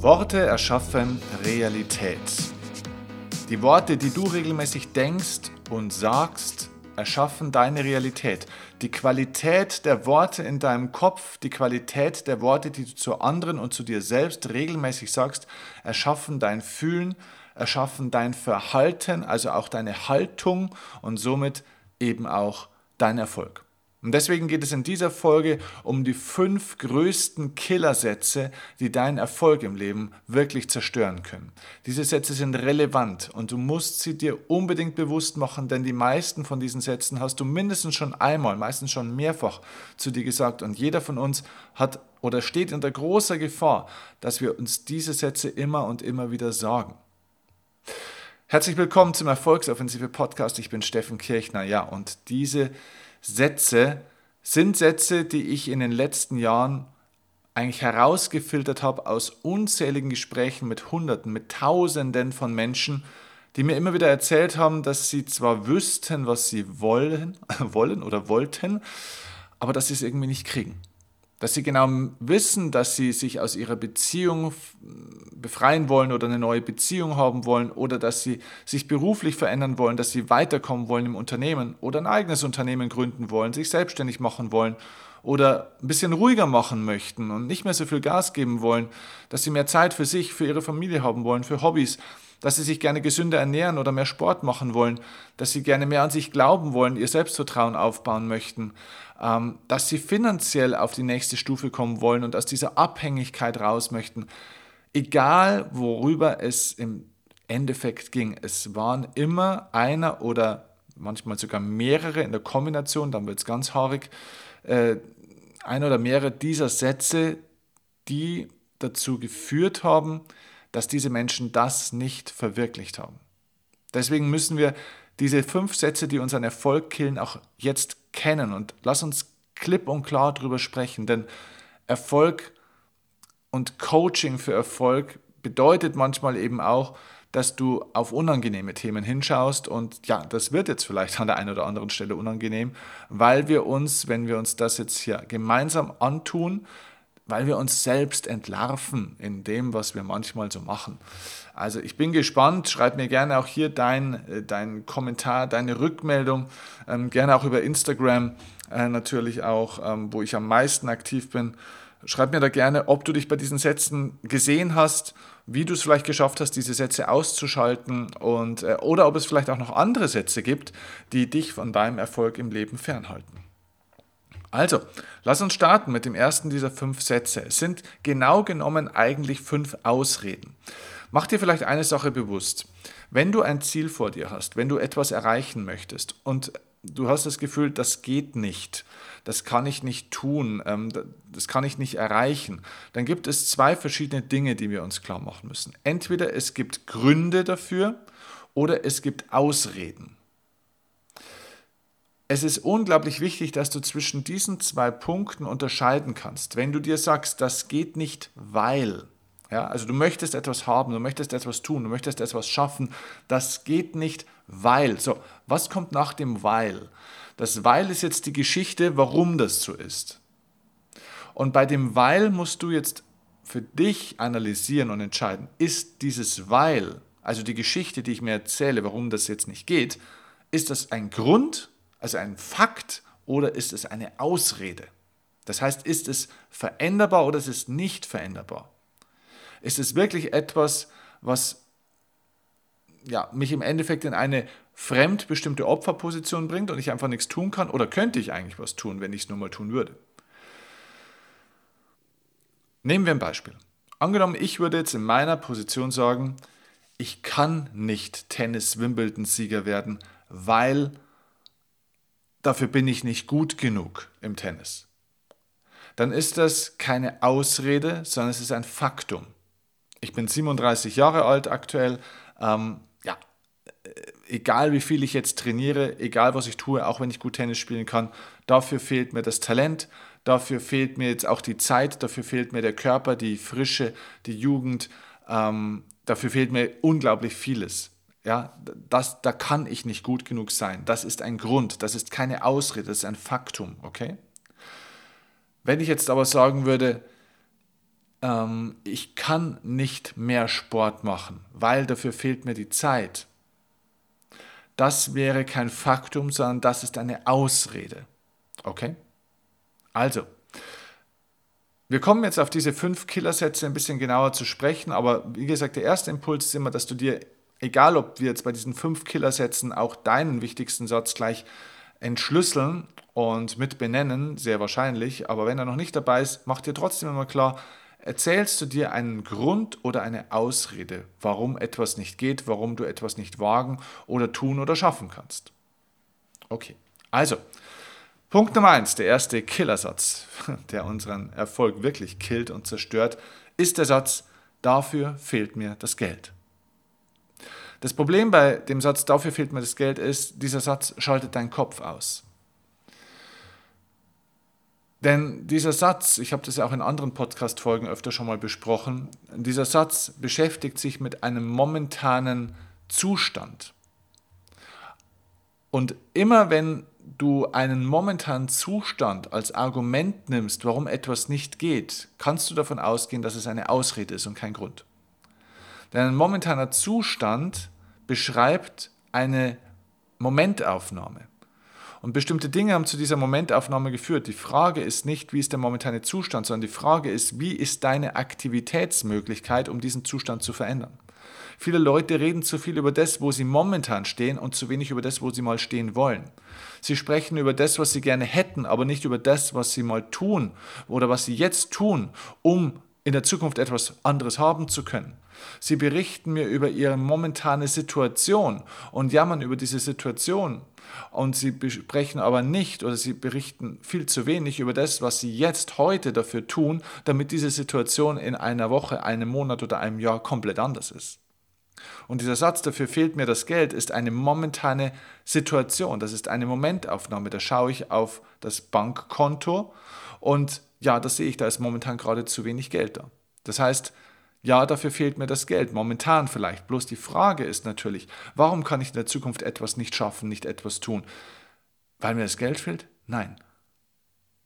Worte erschaffen Realität. Die Worte, die du regelmäßig denkst und sagst, erschaffen deine Realität. Die Qualität der Worte in deinem Kopf, die Qualität der Worte, die du zu anderen und zu dir selbst regelmäßig sagst, erschaffen dein Fühlen, erschaffen dein Verhalten, also auch deine Haltung und somit eben auch dein Erfolg. Und deswegen geht es in dieser Folge um die fünf größten Killersätze, die deinen Erfolg im Leben wirklich zerstören können. Diese Sätze sind relevant und du musst sie dir unbedingt bewusst machen, denn die meisten von diesen Sätzen hast du mindestens schon einmal, meistens schon mehrfach zu dir gesagt und jeder von uns hat oder steht unter großer Gefahr, dass wir uns diese Sätze immer und immer wieder sagen. Herzlich willkommen zum Erfolgsoffensive Podcast. Ich bin Steffen Kirchner. Ja, und diese Sätze sind Sätze, die ich in den letzten Jahren eigentlich herausgefiltert habe aus unzähligen Gesprächen mit Hunderten, mit Tausenden von Menschen, die mir immer wieder erzählt haben, dass sie zwar wüssten, was sie wollen, wollen oder wollten, aber dass sie es irgendwie nicht kriegen dass sie genau wissen, dass sie sich aus ihrer Beziehung befreien wollen oder eine neue Beziehung haben wollen oder dass sie sich beruflich verändern wollen, dass sie weiterkommen wollen im Unternehmen oder ein eigenes Unternehmen gründen wollen, sich selbstständig machen wollen oder ein bisschen ruhiger machen möchten und nicht mehr so viel Gas geben wollen, dass sie mehr Zeit für sich, für ihre Familie haben wollen, für Hobbys, dass sie sich gerne gesünder ernähren oder mehr Sport machen wollen, dass sie gerne mehr an sich glauben wollen, ihr Selbstvertrauen aufbauen möchten, ähm, dass sie finanziell auf die nächste Stufe kommen wollen und aus dieser Abhängigkeit raus möchten. Egal, worüber es im Endeffekt ging, es waren immer einer oder manchmal sogar mehrere in der Kombination, dann wird es ganz haarig, äh, ein oder mehrere dieser Sätze, die dazu geführt haben, dass diese Menschen das nicht verwirklicht haben. Deswegen müssen wir diese fünf Sätze, die unseren Erfolg killen, auch jetzt kennen und lass uns klipp und klar darüber sprechen, denn Erfolg und Coaching für Erfolg bedeutet manchmal eben auch, dass du auf unangenehme Themen hinschaust und ja, das wird jetzt vielleicht an der einen oder anderen Stelle unangenehm, weil wir uns, wenn wir uns das jetzt hier gemeinsam antun, weil wir uns selbst entlarven in dem, was wir manchmal so machen. Also ich bin gespannt, schreib mir gerne auch hier dein, äh, dein Kommentar, deine Rückmeldung, ähm, gerne auch über Instagram äh, natürlich auch, ähm, wo ich am meisten aktiv bin. Schreib mir da gerne, ob du dich bei diesen Sätzen gesehen hast, wie du es vielleicht geschafft hast, diese Sätze auszuschalten und, äh, oder ob es vielleicht auch noch andere Sätze gibt, die dich von deinem Erfolg im Leben fernhalten. Also, lass uns starten mit dem ersten dieser fünf Sätze. Es sind genau genommen eigentlich fünf Ausreden. Mach dir vielleicht eine Sache bewusst. Wenn du ein Ziel vor dir hast, wenn du etwas erreichen möchtest und du hast das Gefühl, das geht nicht, das kann ich nicht tun, ähm, das kann ich nicht erreichen, dann gibt es zwei verschiedene Dinge, die wir uns klar machen müssen. Entweder es gibt Gründe dafür oder es gibt Ausreden es ist unglaublich wichtig, dass du zwischen diesen zwei Punkten unterscheiden kannst. Wenn du dir sagst, das geht nicht, weil, ja, also du möchtest etwas haben, du möchtest etwas tun, du möchtest etwas schaffen, das geht nicht, weil. So, was kommt nach dem weil? Das weil ist jetzt die Geschichte, warum das so ist. Und bei dem weil musst du jetzt für dich analysieren und entscheiden, ist dieses weil, also die Geschichte, die ich mir erzähle, warum das jetzt nicht geht, ist das ein Grund also ein Fakt oder ist es eine Ausrede? Das heißt, ist es veränderbar oder ist es nicht veränderbar? Ist es wirklich etwas, was ja, mich im Endeffekt in eine fremdbestimmte Opferposition bringt und ich einfach nichts tun kann? Oder könnte ich eigentlich was tun, wenn ich es nur mal tun würde? Nehmen wir ein Beispiel. Angenommen, ich würde jetzt in meiner Position sagen, ich kann nicht Tennis-Wimbledon-Sieger werden, weil dafür bin ich nicht gut genug im Tennis, dann ist das keine Ausrede, sondern es ist ein Faktum. Ich bin 37 Jahre alt aktuell. Ähm, ja, äh, egal wie viel ich jetzt trainiere, egal was ich tue, auch wenn ich gut Tennis spielen kann, dafür fehlt mir das Talent, dafür fehlt mir jetzt auch die Zeit, dafür fehlt mir der Körper, die Frische, die Jugend, ähm, dafür fehlt mir unglaublich vieles. Ja, das, da kann ich nicht gut genug sein. Das ist ein Grund, das ist keine Ausrede, das ist ein Faktum, okay? Wenn ich jetzt aber sagen würde, ähm, ich kann nicht mehr Sport machen, weil dafür fehlt mir die Zeit. Das wäre kein Faktum, sondern das ist eine Ausrede. Okay? Also, wir kommen jetzt auf diese fünf Killersätze ein bisschen genauer zu sprechen, aber wie gesagt, der erste Impuls ist immer, dass du dir, egal ob wir jetzt bei diesen fünf Killersätzen auch deinen wichtigsten Satz gleich entschlüsseln und mit benennen, sehr wahrscheinlich, aber wenn er noch nicht dabei ist, mach dir trotzdem immer klar, erzählst du dir einen Grund oder eine Ausrede, warum etwas nicht geht, warum du etwas nicht wagen oder tun oder schaffen kannst. Okay, also Punkt Nummer eins, der erste Killersatz, der unseren Erfolg wirklich killt und zerstört, ist der Satz, dafür fehlt mir das Geld. Das Problem bei dem Satz, dafür fehlt mir das Geld, ist, dieser Satz schaltet deinen Kopf aus. Denn dieser Satz, ich habe das ja auch in anderen Podcast-Folgen öfter schon mal besprochen, dieser Satz beschäftigt sich mit einem momentanen Zustand. Und immer wenn du einen momentanen Zustand als Argument nimmst, warum etwas nicht geht, kannst du davon ausgehen, dass es eine Ausrede ist und kein Grund. Denn ein momentaner Zustand beschreibt eine Momentaufnahme. Und bestimmte Dinge haben zu dieser Momentaufnahme geführt. Die Frage ist nicht, wie ist der momentane Zustand, sondern die Frage ist, wie ist deine Aktivitätsmöglichkeit, um diesen Zustand zu verändern. Viele Leute reden zu viel über das, wo sie momentan stehen und zu wenig über das, wo sie mal stehen wollen. Sie sprechen über das, was sie gerne hätten, aber nicht über das, was sie mal tun oder was sie jetzt tun, um in der Zukunft etwas anderes haben zu können. Sie berichten mir über ihre momentane Situation und jammern über diese Situation. Und sie besprechen aber nicht oder sie berichten viel zu wenig über das, was sie jetzt heute dafür tun, damit diese Situation in einer Woche, einem Monat oder einem Jahr komplett anders ist. Und dieser Satz, dafür fehlt mir das Geld, ist eine momentane Situation. Das ist eine Momentaufnahme. Da schaue ich auf das Bankkonto und ja, das sehe ich, da ist momentan gerade zu wenig Geld da. Das heißt, ja, dafür fehlt mir das Geld, momentan vielleicht. Bloß die Frage ist natürlich, warum kann ich in der Zukunft etwas nicht schaffen, nicht etwas tun? Weil mir das Geld fehlt? Nein.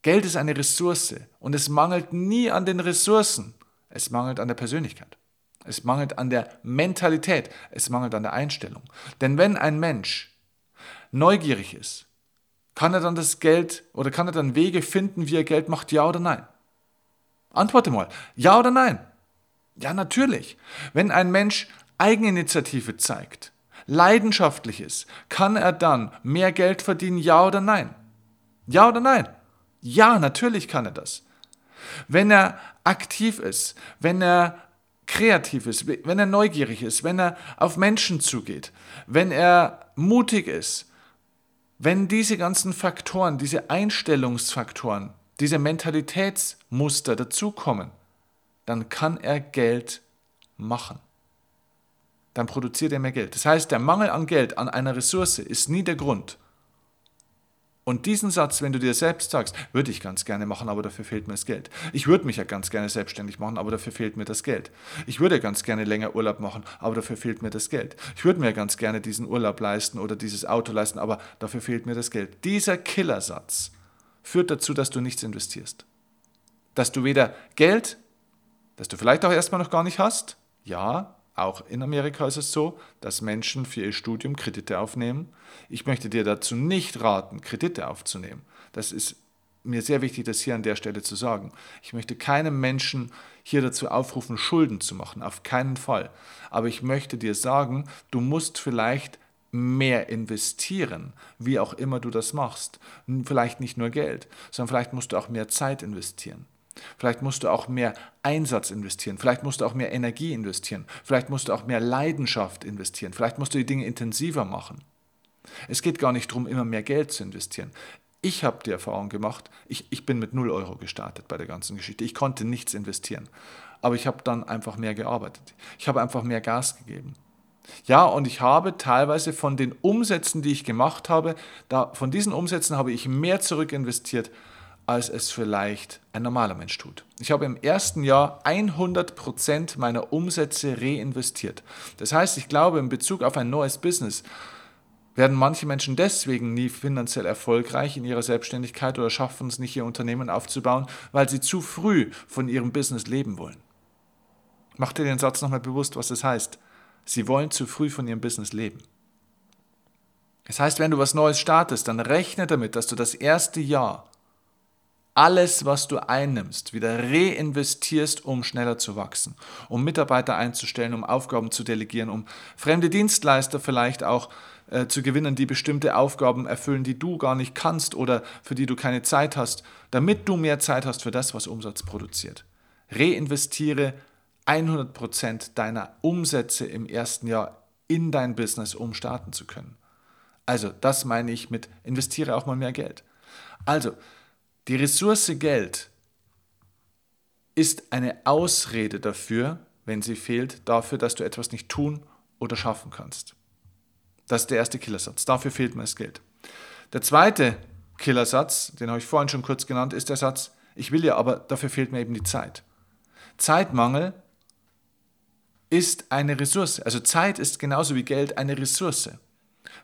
Geld ist eine Ressource und es mangelt nie an den Ressourcen. Es mangelt an der Persönlichkeit. Es mangelt an der Mentalität. Es mangelt an der Einstellung. Denn wenn ein Mensch neugierig ist, kann er dann das Geld oder kann er dann Wege finden, wie er Geld macht, ja oder nein? Antworte mal, ja oder nein? Ja, natürlich. Wenn ein Mensch Eigeninitiative zeigt, leidenschaftlich ist, kann er dann mehr Geld verdienen, ja oder nein? Ja oder nein? Ja, natürlich kann er das. Wenn er aktiv ist, wenn er kreativ ist, wenn er neugierig ist, wenn er auf Menschen zugeht, wenn er mutig ist, wenn diese ganzen Faktoren, diese Einstellungsfaktoren, diese Mentalitätsmuster dazukommen, dann kann er Geld machen. Dann produziert er mehr Geld. Das heißt, der Mangel an Geld, an einer Ressource ist nie der Grund. Und diesen Satz, wenn du dir selbst sagst, würde ich ganz gerne machen, aber dafür fehlt mir das Geld. Ich würde mich ja ganz gerne selbstständig machen, aber dafür fehlt mir das Geld. Ich würde ganz gerne länger Urlaub machen, aber dafür fehlt mir das Geld. Ich würde mir ganz gerne diesen Urlaub leisten oder dieses Auto leisten, aber dafür fehlt mir das Geld. Dieser Killersatz führt dazu, dass du nichts investierst. Dass du weder Geld das du vielleicht auch erstmal noch gar nicht hast. Ja, auch in Amerika ist es so, dass Menschen für ihr Studium Kredite aufnehmen. Ich möchte dir dazu nicht raten, Kredite aufzunehmen. Das ist mir sehr wichtig, das hier an der Stelle zu sagen. Ich möchte keinem Menschen hier dazu aufrufen, Schulden zu machen, auf keinen Fall. Aber ich möchte dir sagen, du musst vielleicht mehr investieren, wie auch immer du das machst. Vielleicht nicht nur Geld, sondern vielleicht musst du auch mehr Zeit investieren. Vielleicht musst du auch mehr Einsatz investieren. Vielleicht musst du auch mehr Energie investieren. Vielleicht musst du auch mehr Leidenschaft investieren. Vielleicht musst du die Dinge intensiver machen. Es geht gar nicht darum, immer mehr Geld zu investieren. Ich habe die Erfahrung gemacht, ich, ich bin mit 0 Euro gestartet bei der ganzen Geschichte. Ich konnte nichts investieren. Aber ich habe dann einfach mehr gearbeitet. Ich habe einfach mehr Gas gegeben. Ja, und ich habe teilweise von den Umsätzen, die ich gemacht habe, da, von diesen Umsätzen habe ich mehr zurück investiert, als es vielleicht ein normaler Mensch tut. Ich habe im ersten Jahr 100% meiner Umsätze reinvestiert. Das heißt, ich glaube, in Bezug auf ein neues Business werden manche Menschen deswegen nie finanziell erfolgreich in ihrer Selbstständigkeit oder schaffen es nicht, ihr Unternehmen aufzubauen, weil sie zu früh von ihrem Business leben wollen. Mach dir den Satz nochmal bewusst, was das heißt. Sie wollen zu früh von ihrem Business leben. Das heißt, wenn du was Neues startest, dann rechne damit, dass du das erste Jahr alles, was du einnimmst, wieder reinvestierst, um schneller zu wachsen, um Mitarbeiter einzustellen, um Aufgaben zu delegieren, um fremde Dienstleister vielleicht auch äh, zu gewinnen, die bestimmte Aufgaben erfüllen, die du gar nicht kannst oder für die du keine Zeit hast, damit du mehr Zeit hast für das, was Umsatz produziert. Reinvestiere 100% deiner Umsätze im ersten Jahr in dein Business, um starten zu können. Also, das meine ich mit investiere auch mal mehr Geld. Also, die Ressource Geld ist eine Ausrede dafür, wenn sie fehlt, dafür, dass du etwas nicht tun oder schaffen kannst. Das ist der erste Killersatz. Dafür fehlt mir das Geld. Der zweite Killersatz, den habe ich vorhin schon kurz genannt, ist der Satz, ich will ja, aber dafür fehlt mir eben die Zeit. Zeitmangel ist eine Ressource. Also Zeit ist genauso wie Geld eine Ressource.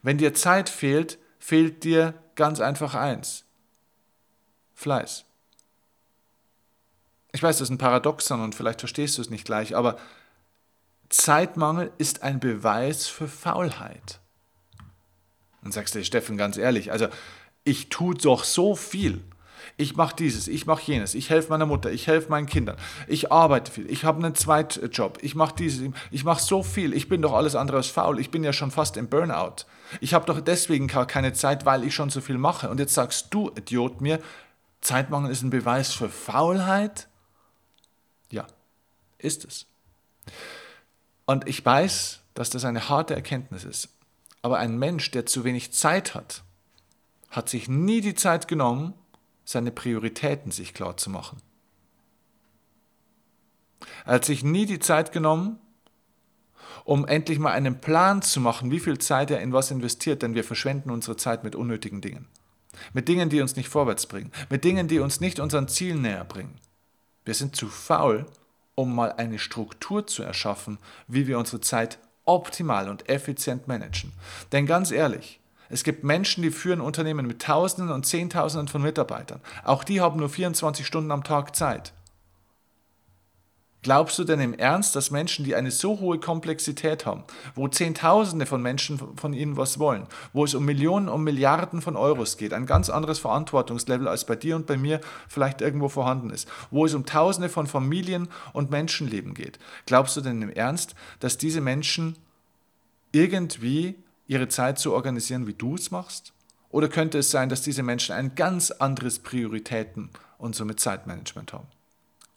Wenn dir Zeit fehlt, fehlt dir ganz einfach eins. Fleiß. Ich weiß, das ist ein Paradoxon und vielleicht verstehst du es nicht gleich, aber Zeitmangel ist ein Beweis für Faulheit. Und sagst du, Steffen, ganz ehrlich, also ich tue doch so viel ich mache dieses, ich mache jenes, ich helfe meiner Mutter, ich helfe meinen Kindern, ich arbeite viel, ich habe einen Zweitjob, ich mache dieses, ich mache so viel, ich bin doch alles andere als faul, ich bin ja schon fast im Burnout. Ich habe doch deswegen gar keine Zeit, weil ich schon so viel mache. Und jetzt sagst du, Idiot, mir, Zeitmangel ist ein Beweis für Faulheit? Ja, ist es. Und ich weiß, dass das eine harte Erkenntnis ist. Aber ein Mensch, der zu wenig Zeit hat, hat sich nie die Zeit genommen, seine Prioritäten sich klar zu machen. Er hat sich nie die Zeit genommen, um endlich mal einen Plan zu machen, wie viel Zeit er in was investiert, denn wir verschwenden unsere Zeit mit unnötigen Dingen. Mit Dingen, die uns nicht vorwärts bringen, mit Dingen, die uns nicht unseren Zielen näher bringen. Wir sind zu faul, um mal eine Struktur zu erschaffen, wie wir unsere Zeit optimal und effizient managen. Denn ganz ehrlich, es gibt Menschen, die führen Unternehmen mit Tausenden und Zehntausenden von Mitarbeitern. Auch die haben nur 24 Stunden am Tag Zeit. Glaubst du denn im Ernst, dass Menschen, die eine so hohe Komplexität haben, wo Zehntausende von Menschen von ihnen was wollen, wo es um Millionen, um Milliarden von Euros geht, ein ganz anderes Verantwortungslevel als bei dir und bei mir vielleicht irgendwo vorhanden ist, wo es um Tausende von Familien und Menschenleben geht, glaubst du denn im Ernst, dass diese Menschen irgendwie ihre Zeit so organisieren, wie du es machst? Oder könnte es sein, dass diese Menschen ein ganz anderes Prioritäten und somit Zeitmanagement haben?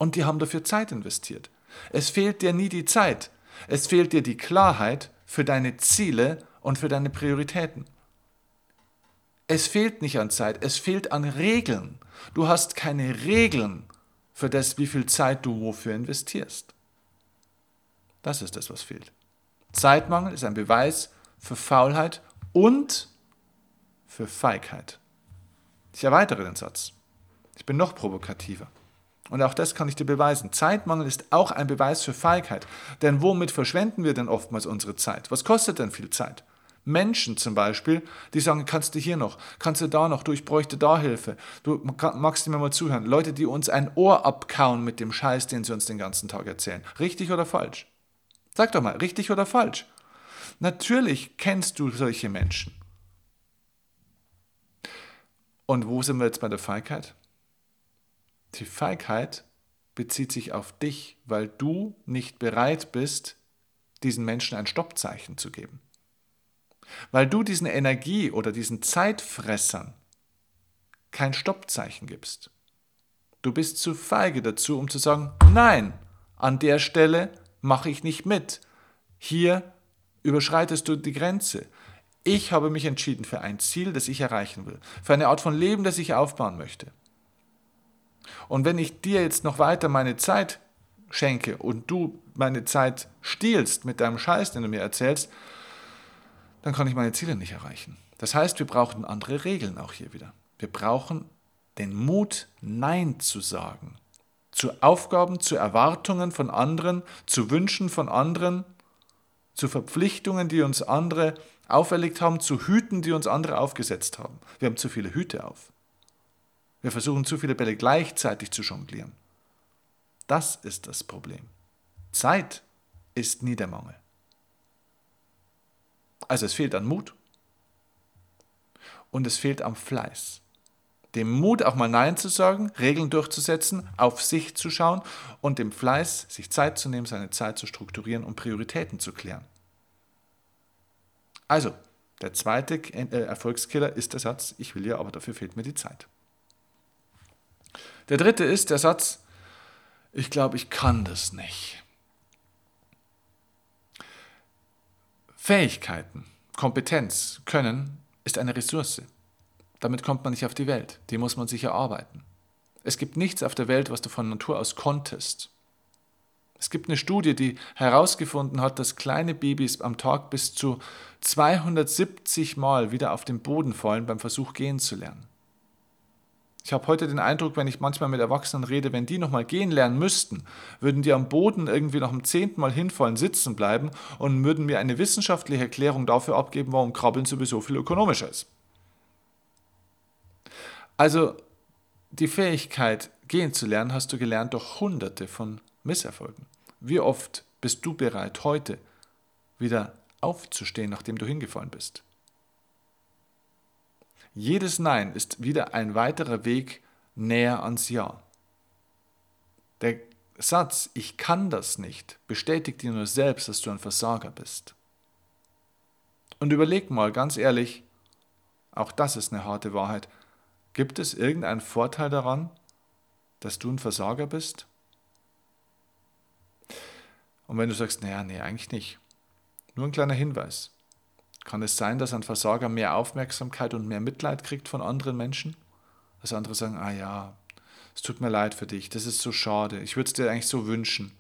Und die haben dafür Zeit investiert. Es fehlt dir nie die Zeit. Es fehlt dir die Klarheit für deine Ziele und für deine Prioritäten. Es fehlt nicht an Zeit, es fehlt an Regeln. Du hast keine Regeln für das, wie viel Zeit du wofür investierst. Das ist das, was fehlt. Zeitmangel ist ein Beweis für Faulheit und für Feigheit. Ich erweitere den Satz. Ich bin noch provokativer. Und auch das kann ich dir beweisen. Zeitmangel ist auch ein Beweis für Feigheit. Denn womit verschwenden wir denn oftmals unsere Zeit? Was kostet denn viel Zeit? Menschen zum Beispiel, die sagen, kannst du hier noch, kannst du da noch, du, ich bräuchte da Hilfe. Du magst mir mal zuhören. Leute, die uns ein Ohr abkauen mit dem Scheiß, den sie uns den ganzen Tag erzählen. Richtig oder falsch? Sag doch mal, richtig oder falsch? Natürlich kennst du solche Menschen. Und wo sind wir jetzt bei der Feigheit? Die Feigheit bezieht sich auf dich, weil du nicht bereit bist, diesen Menschen ein Stoppzeichen zu geben. Weil du diesen Energie- oder diesen Zeitfressern kein Stoppzeichen gibst. Du bist zu feige dazu, um zu sagen, nein, an der Stelle mache ich nicht mit. Hier überschreitest du die Grenze. Ich habe mich entschieden für ein Ziel, das ich erreichen will, für eine Art von Leben, das ich aufbauen möchte. Und wenn ich dir jetzt noch weiter meine Zeit schenke und du meine Zeit stiehlst mit deinem Scheiß, den du mir erzählst, dann kann ich meine Ziele nicht erreichen. Das heißt, wir brauchen andere Regeln auch hier wieder. Wir brauchen den Mut, Nein zu sagen. Zu Aufgaben, zu Erwartungen von anderen, zu Wünschen von anderen, zu Verpflichtungen, die uns andere auferlegt haben, zu Hüten, die uns andere aufgesetzt haben. Wir haben zu viele Hüte auf. Wir versuchen zu viele Bälle gleichzeitig zu jonglieren. Das ist das Problem. Zeit ist nie der Mangel. Also es fehlt an Mut und es fehlt am Fleiß. Dem Mut, auch mal Nein zu sagen, Regeln durchzusetzen, auf sich zu schauen und dem Fleiß, sich Zeit zu nehmen, seine Zeit zu strukturieren und Prioritäten zu klären. Also, der zweite äh, Erfolgskiller ist der Satz, ich will ja, aber dafür fehlt mir die Zeit. Der dritte ist der Satz, ich glaube, ich kann das nicht. Fähigkeiten, Kompetenz, Können ist eine Ressource. Damit kommt man nicht auf die Welt, die muss man sich erarbeiten. Es gibt nichts auf der Welt, was du von Natur aus konntest. Es gibt eine Studie, die herausgefunden hat, dass kleine Babys am Tag bis zu 270 Mal wieder auf den Boden fallen beim Versuch gehen zu lernen. Ich habe heute den Eindruck, wenn ich manchmal mit Erwachsenen rede, wenn die nochmal gehen lernen müssten, würden die am Boden irgendwie noch im zehnten Mal hinfallen sitzen bleiben und würden mir eine wissenschaftliche Erklärung dafür abgeben, warum Krabbeln sowieso viel ökonomischer ist. Also die Fähigkeit, gehen zu lernen, hast du gelernt durch hunderte von Misserfolgen. Wie oft bist du bereit, heute wieder aufzustehen, nachdem du hingefallen bist? Jedes Nein ist wieder ein weiterer Weg näher ans Ja. Der Satz, ich kann das nicht, bestätigt dir nur selbst, dass du ein Versager bist. Und überleg mal ganz ehrlich, auch das ist eine harte Wahrheit, gibt es irgendeinen Vorteil daran, dass du ein Versager bist? Und wenn du sagst, naja, nee, eigentlich nicht. Nur ein kleiner Hinweis. Kann es sein, dass ein Versager mehr Aufmerksamkeit und mehr Mitleid kriegt von anderen Menschen? Dass andere sagen, ah ja, es tut mir leid für dich, das ist so schade, ich würde es dir eigentlich so wünschen.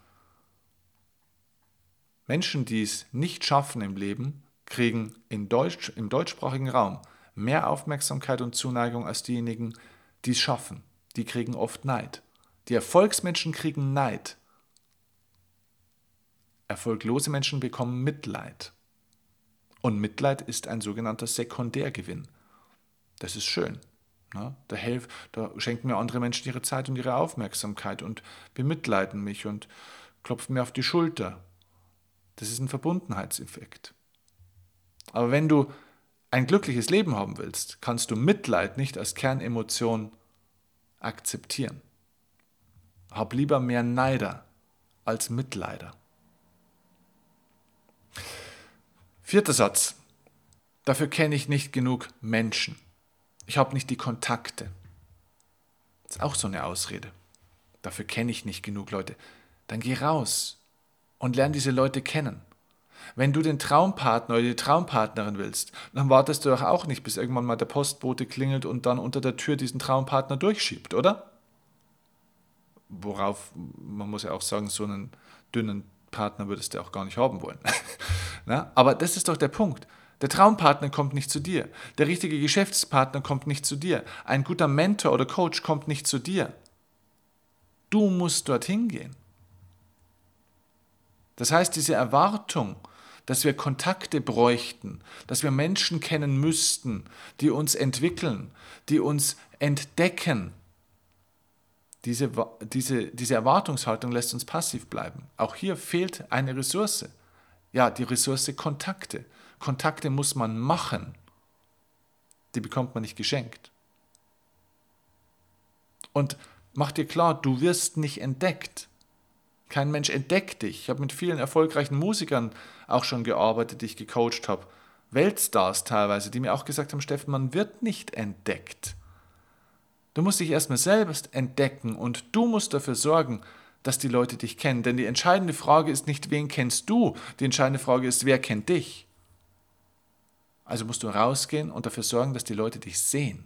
Menschen, die es nicht schaffen im Leben, kriegen in Deutsch, im deutschsprachigen Raum mehr Aufmerksamkeit und Zuneigung als diejenigen, die es schaffen. Die kriegen oft Neid. Die Erfolgsmenschen kriegen Neid. Erfolglose Menschen bekommen Mitleid. Und Mitleid ist ein sogenannter Sekundärgewinn. Das ist schön. Ne? Da, helf, da schenken mir andere Menschen ihre Zeit und ihre Aufmerksamkeit und bemitleiden mich und klopfen mir auf die Schulter. Das ist ein Verbundenheitseffekt. Aber wenn du ein glückliches Leben haben willst, kannst du Mitleid nicht als Kernemotion akzeptieren. Hab lieber mehr Neider als Mitleider. Vierter Satz. Dafür kenne ich nicht genug Menschen. Ich habe nicht die Kontakte. Das ist auch so eine Ausrede. Dafür kenne ich nicht genug Leute. Dann geh raus und lerne diese Leute kennen. Wenn du den Traumpartner oder die Traumpartnerin willst, dann wartest du doch auch nicht, bis irgendwann mal der Postbote klingelt und dann unter der Tür diesen Traumpartner durchschiebt, oder? Worauf, man muss ja auch sagen, so einen dünnen Partner würdest du auch gar nicht haben wollen. Na? Aber das ist doch der Punkt. Der Traumpartner kommt nicht zu dir. Der richtige Geschäftspartner kommt nicht zu dir. Ein guter Mentor oder Coach kommt nicht zu dir. Du musst dorthin gehen. Das heißt, diese Erwartung, dass wir Kontakte bräuchten, dass wir Menschen kennen müssten, die uns entwickeln, die uns entdecken, diese, diese, diese Erwartungshaltung lässt uns passiv bleiben. Auch hier fehlt eine Ressource. Ja, die Ressource Kontakte. Kontakte muss man machen. Die bekommt man nicht geschenkt. Und mach dir klar, du wirst nicht entdeckt. Kein Mensch entdeckt dich. Ich habe mit vielen erfolgreichen Musikern auch schon gearbeitet, die ich gecoacht habe. Weltstars teilweise, die mir auch gesagt haben, Steffen, man wird nicht entdeckt. Du musst dich erstmal selbst entdecken und du musst dafür sorgen, dass die Leute dich kennen. Denn die entscheidende Frage ist nicht, wen kennst du? Die entscheidende Frage ist, wer kennt dich? Also musst du rausgehen und dafür sorgen, dass die Leute dich sehen.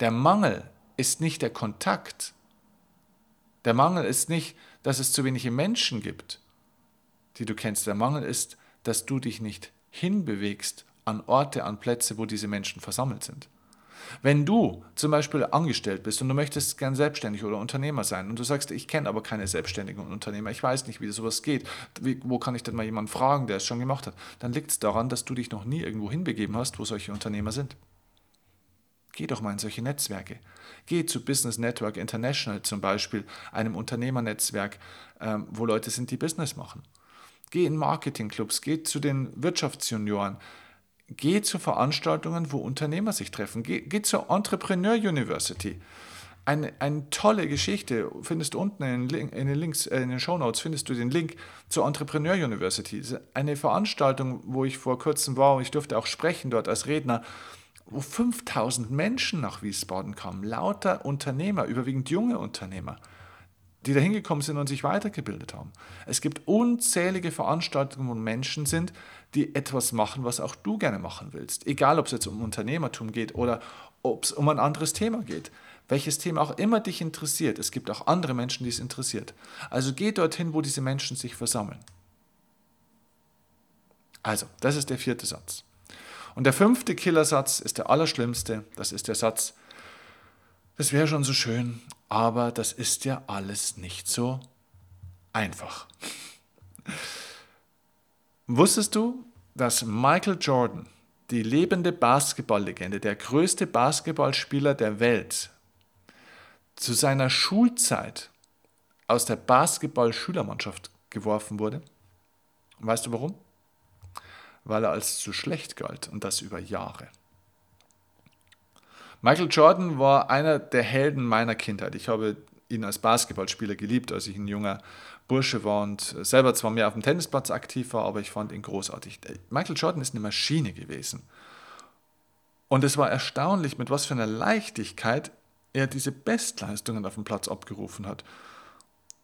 Der Mangel ist nicht der Kontakt. Der Mangel ist nicht, dass es zu wenige Menschen gibt, die du kennst. Der Mangel ist, dass du dich nicht hinbewegst an Orte, an Plätze, wo diese Menschen versammelt sind. Wenn du zum Beispiel angestellt bist und du möchtest gern selbstständig oder Unternehmer sein und du sagst, ich kenne aber keine Selbstständigen und Unternehmer, ich weiß nicht, wie sowas geht, wie, wo kann ich denn mal jemanden fragen, der es schon gemacht hat, dann liegt es daran, dass du dich noch nie irgendwo hinbegeben hast, wo solche Unternehmer sind. Geh doch mal in solche Netzwerke. Geh zu Business Network International zum Beispiel, einem Unternehmernetzwerk, ähm, wo Leute sind, die Business machen. Geh in Marketingclubs, geh zu den Wirtschaftsjunioren, geh zu Veranstaltungen, wo Unternehmer sich treffen. Geh, geh zur Entrepreneur University. Eine, eine tolle Geschichte, findest du unten in, in den Links, äh, in den Show Notes findest du den Link zur Entrepreneur University. Eine Veranstaltung, wo ich vor kurzem war und ich durfte auch sprechen dort als Redner, wo 5000 Menschen nach Wiesbaden kamen, lauter Unternehmer, überwiegend junge Unternehmer die da hingekommen sind und sich weitergebildet haben. Es gibt unzählige Veranstaltungen, wo Menschen sind, die etwas machen, was auch du gerne machen willst. Egal, ob es jetzt um Unternehmertum geht oder ob es um ein anderes Thema geht. Welches Thema auch immer dich interessiert. Es gibt auch andere Menschen, die es interessiert. Also geh dorthin, wo diese Menschen sich versammeln. Also, das ist der vierte Satz. Und der fünfte Killersatz ist der allerschlimmste. Das ist der Satz, das wäre schon so schön, aber das ist ja alles nicht so einfach. Wusstest du, dass Michael Jordan, die lebende Basketballlegende, der größte Basketballspieler der Welt, zu seiner Schulzeit aus der Basketball-Schülermannschaft geworfen wurde? Weißt du warum? Weil er als zu schlecht galt und das über Jahre. Michael Jordan war einer der Helden meiner Kindheit. Ich habe ihn als Basketballspieler geliebt, als ich ein junger Bursche war und selber zwar mehr auf dem Tennisplatz aktiv war, aber ich fand ihn großartig. Michael Jordan ist eine Maschine gewesen. Und es war erstaunlich, mit was für einer Leichtigkeit er diese Bestleistungen auf dem Platz abgerufen hat.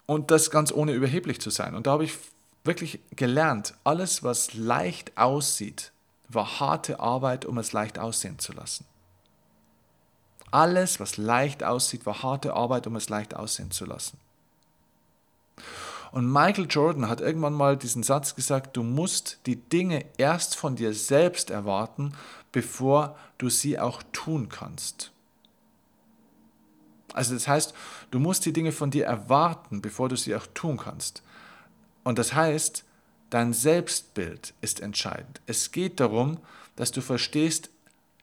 Und das ganz ohne überheblich zu sein. Und da habe ich wirklich gelernt, alles, was leicht aussieht, war harte Arbeit, um es leicht aussehen zu lassen. Alles, was leicht aussieht, war harte Arbeit, um es leicht aussehen zu lassen. Und Michael Jordan hat irgendwann mal diesen Satz gesagt, du musst die Dinge erst von dir selbst erwarten, bevor du sie auch tun kannst. Also das heißt, du musst die Dinge von dir erwarten, bevor du sie auch tun kannst. Und das heißt, dein Selbstbild ist entscheidend. Es geht darum, dass du verstehst,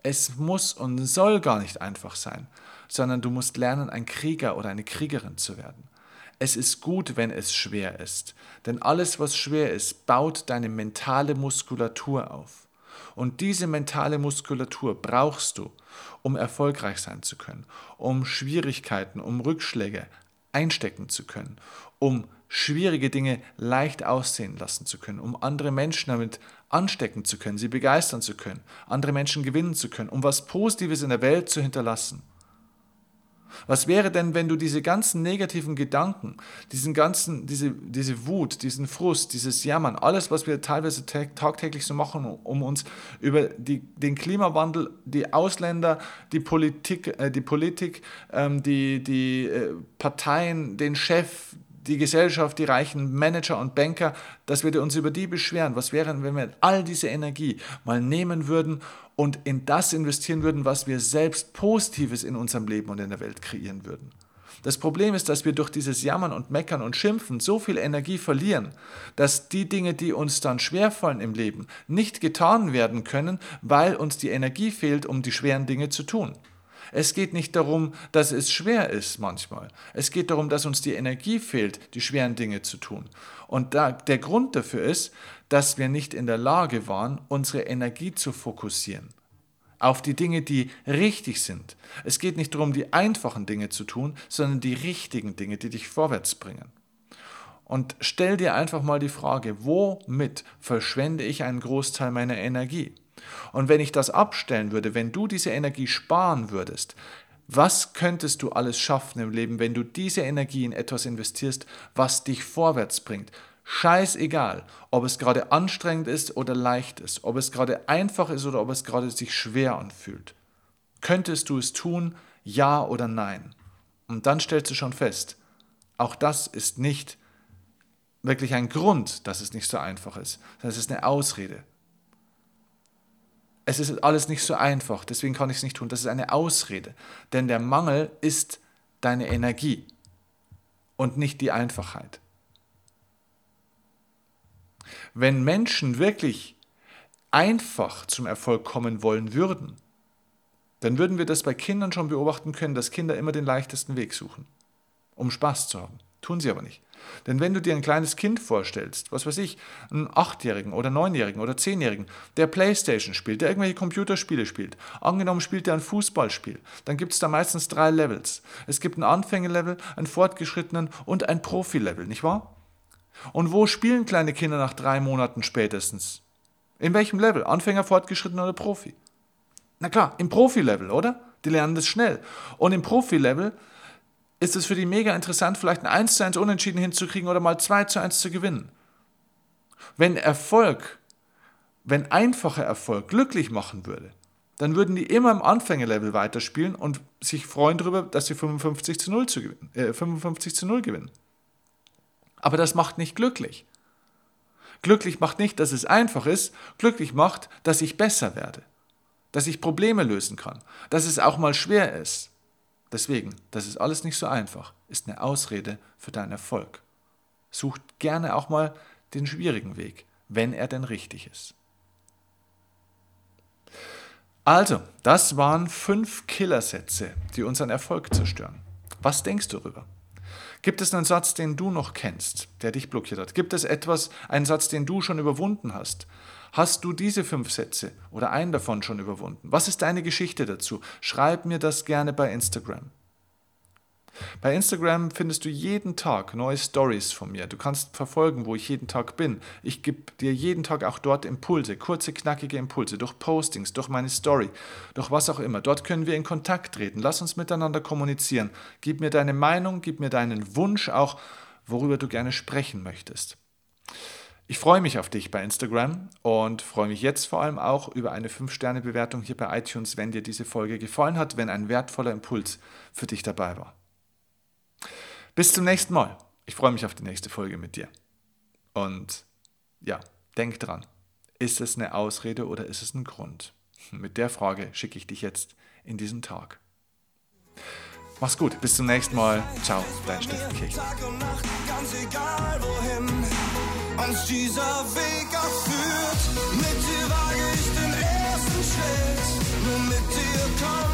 es muss und soll gar nicht einfach sein, sondern du musst lernen, ein Krieger oder eine Kriegerin zu werden. Es ist gut, wenn es schwer ist, denn alles, was schwer ist, baut deine mentale Muskulatur auf. Und diese mentale Muskulatur brauchst du, um erfolgreich sein zu können, um Schwierigkeiten, um Rückschläge einstecken zu können, um schwierige Dinge leicht aussehen lassen zu können, um andere Menschen damit anstecken zu können, sie begeistern zu können, andere Menschen gewinnen zu können, um was Positives in der Welt zu hinterlassen. Was wäre denn, wenn du diese ganzen negativen Gedanken, diesen ganzen, diese, diese Wut, diesen Frust, dieses Jammern, alles, was wir teilweise tagtäglich so machen, um uns über die, den Klimawandel, die Ausländer, die Politik, äh, die, Politik ähm, die, die äh, Parteien, den Chef, die Gesellschaft, die reichen Manager und Banker, dass wir uns über die beschweren. Was wäre, wenn wir all diese Energie mal nehmen würden und in das investieren würden, was wir selbst Positives in unserem Leben und in der Welt kreieren würden? Das Problem ist, dass wir durch dieses Jammern und Meckern und Schimpfen so viel Energie verlieren, dass die Dinge, die uns dann schwerfallen im Leben, nicht getan werden können, weil uns die Energie fehlt, um die schweren Dinge zu tun. Es geht nicht darum, dass es schwer ist manchmal. Es geht darum, dass uns die Energie fehlt, die schweren Dinge zu tun. Und da, der Grund dafür ist, dass wir nicht in der Lage waren, unsere Energie zu fokussieren auf die Dinge, die richtig sind. Es geht nicht darum, die einfachen Dinge zu tun, sondern die richtigen Dinge, die dich vorwärts bringen. Und stell dir einfach mal die Frage, womit verschwende ich einen Großteil meiner Energie? Und wenn ich das abstellen würde, wenn du diese Energie sparen würdest, was könntest du alles schaffen im Leben, wenn du diese Energie in etwas investierst, was dich vorwärts bringt? Scheißegal, ob es gerade anstrengend ist oder leicht ist, ob es gerade einfach ist oder ob es gerade sich schwer anfühlt. Könntest du es tun, ja oder nein? Und dann stellst du schon fest, auch das ist nicht wirklich ein Grund, dass es nicht so einfach ist. Das ist eine Ausrede. Es ist alles nicht so einfach, deswegen kann ich es nicht tun. Das ist eine Ausrede. Denn der Mangel ist deine Energie und nicht die Einfachheit. Wenn Menschen wirklich einfach zum Erfolg kommen wollen würden, dann würden wir das bei Kindern schon beobachten können, dass Kinder immer den leichtesten Weg suchen, um Spaß zu haben. Tun sie aber nicht. Denn wenn du dir ein kleines Kind vorstellst, was weiß ich, einen Achtjährigen oder Neunjährigen oder Zehnjährigen, der Playstation spielt, der irgendwelche Computerspiele spielt, angenommen spielt er ein Fußballspiel, dann gibt es da meistens drei Levels. Es gibt ein Anfängerlevel, einen fortgeschrittenen und ein Profi-Level, nicht wahr? Und wo spielen kleine Kinder nach drei Monaten spätestens? In welchem Level? Anfänger, fortgeschritten oder Profi? Na klar, im Profi-Level, oder? Die lernen das schnell. Und im Profi-Level ist es für die mega interessant, vielleicht ein 1 zu 1 Unentschieden hinzukriegen oder mal 2 zu 1 zu gewinnen. Wenn Erfolg, wenn einfacher Erfolg glücklich machen würde, dann würden die immer im Anfängerlevel weiterspielen und sich freuen darüber, dass sie 55 zu 0, zu gewinnen, äh, 55 zu 0 gewinnen. Aber das macht nicht glücklich. Glücklich macht nicht, dass es einfach ist, glücklich macht, dass ich besser werde, dass ich Probleme lösen kann, dass es auch mal schwer ist. Deswegen, das ist alles nicht so einfach, ist eine Ausrede für deinen Erfolg. Such gerne auch mal den schwierigen Weg, wenn er denn richtig ist. Also, das waren fünf Killersätze, die unseren Erfolg zerstören. Was denkst du darüber? Gibt es einen Satz, den du noch kennst, der dich blockiert hat? Gibt es etwas, einen Satz, den du schon überwunden hast? Hast du diese fünf Sätze oder einen davon schon überwunden? Was ist deine Geschichte dazu? Schreib mir das gerne bei Instagram. Bei Instagram findest du jeden Tag neue Stories von mir. Du kannst verfolgen, wo ich jeden Tag bin. Ich gebe dir jeden Tag auch dort Impulse, kurze, knackige Impulse, durch Postings, durch meine Story, durch was auch immer. Dort können wir in Kontakt treten. Lass uns miteinander kommunizieren. Gib mir deine Meinung, gib mir deinen Wunsch auch, worüber du gerne sprechen möchtest. Ich freue mich auf dich bei Instagram und freue mich jetzt vor allem auch über eine 5-Sterne-Bewertung hier bei iTunes, wenn dir diese Folge gefallen hat, wenn ein wertvoller Impuls für dich dabei war. Bis zum nächsten Mal. Ich freue mich auf die nächste Folge mit dir. Und ja, denk dran. Ist es eine Ausrede oder ist es ein Grund? Mit der Frage schicke ich dich jetzt in diesen Tag. Mach's gut, bis zum nächsten Mal. Ciao, dein Steffen Kirch uns dieser Weg auch führt. Mit dir wage ich den ersten Schritt, nur mit dir komm.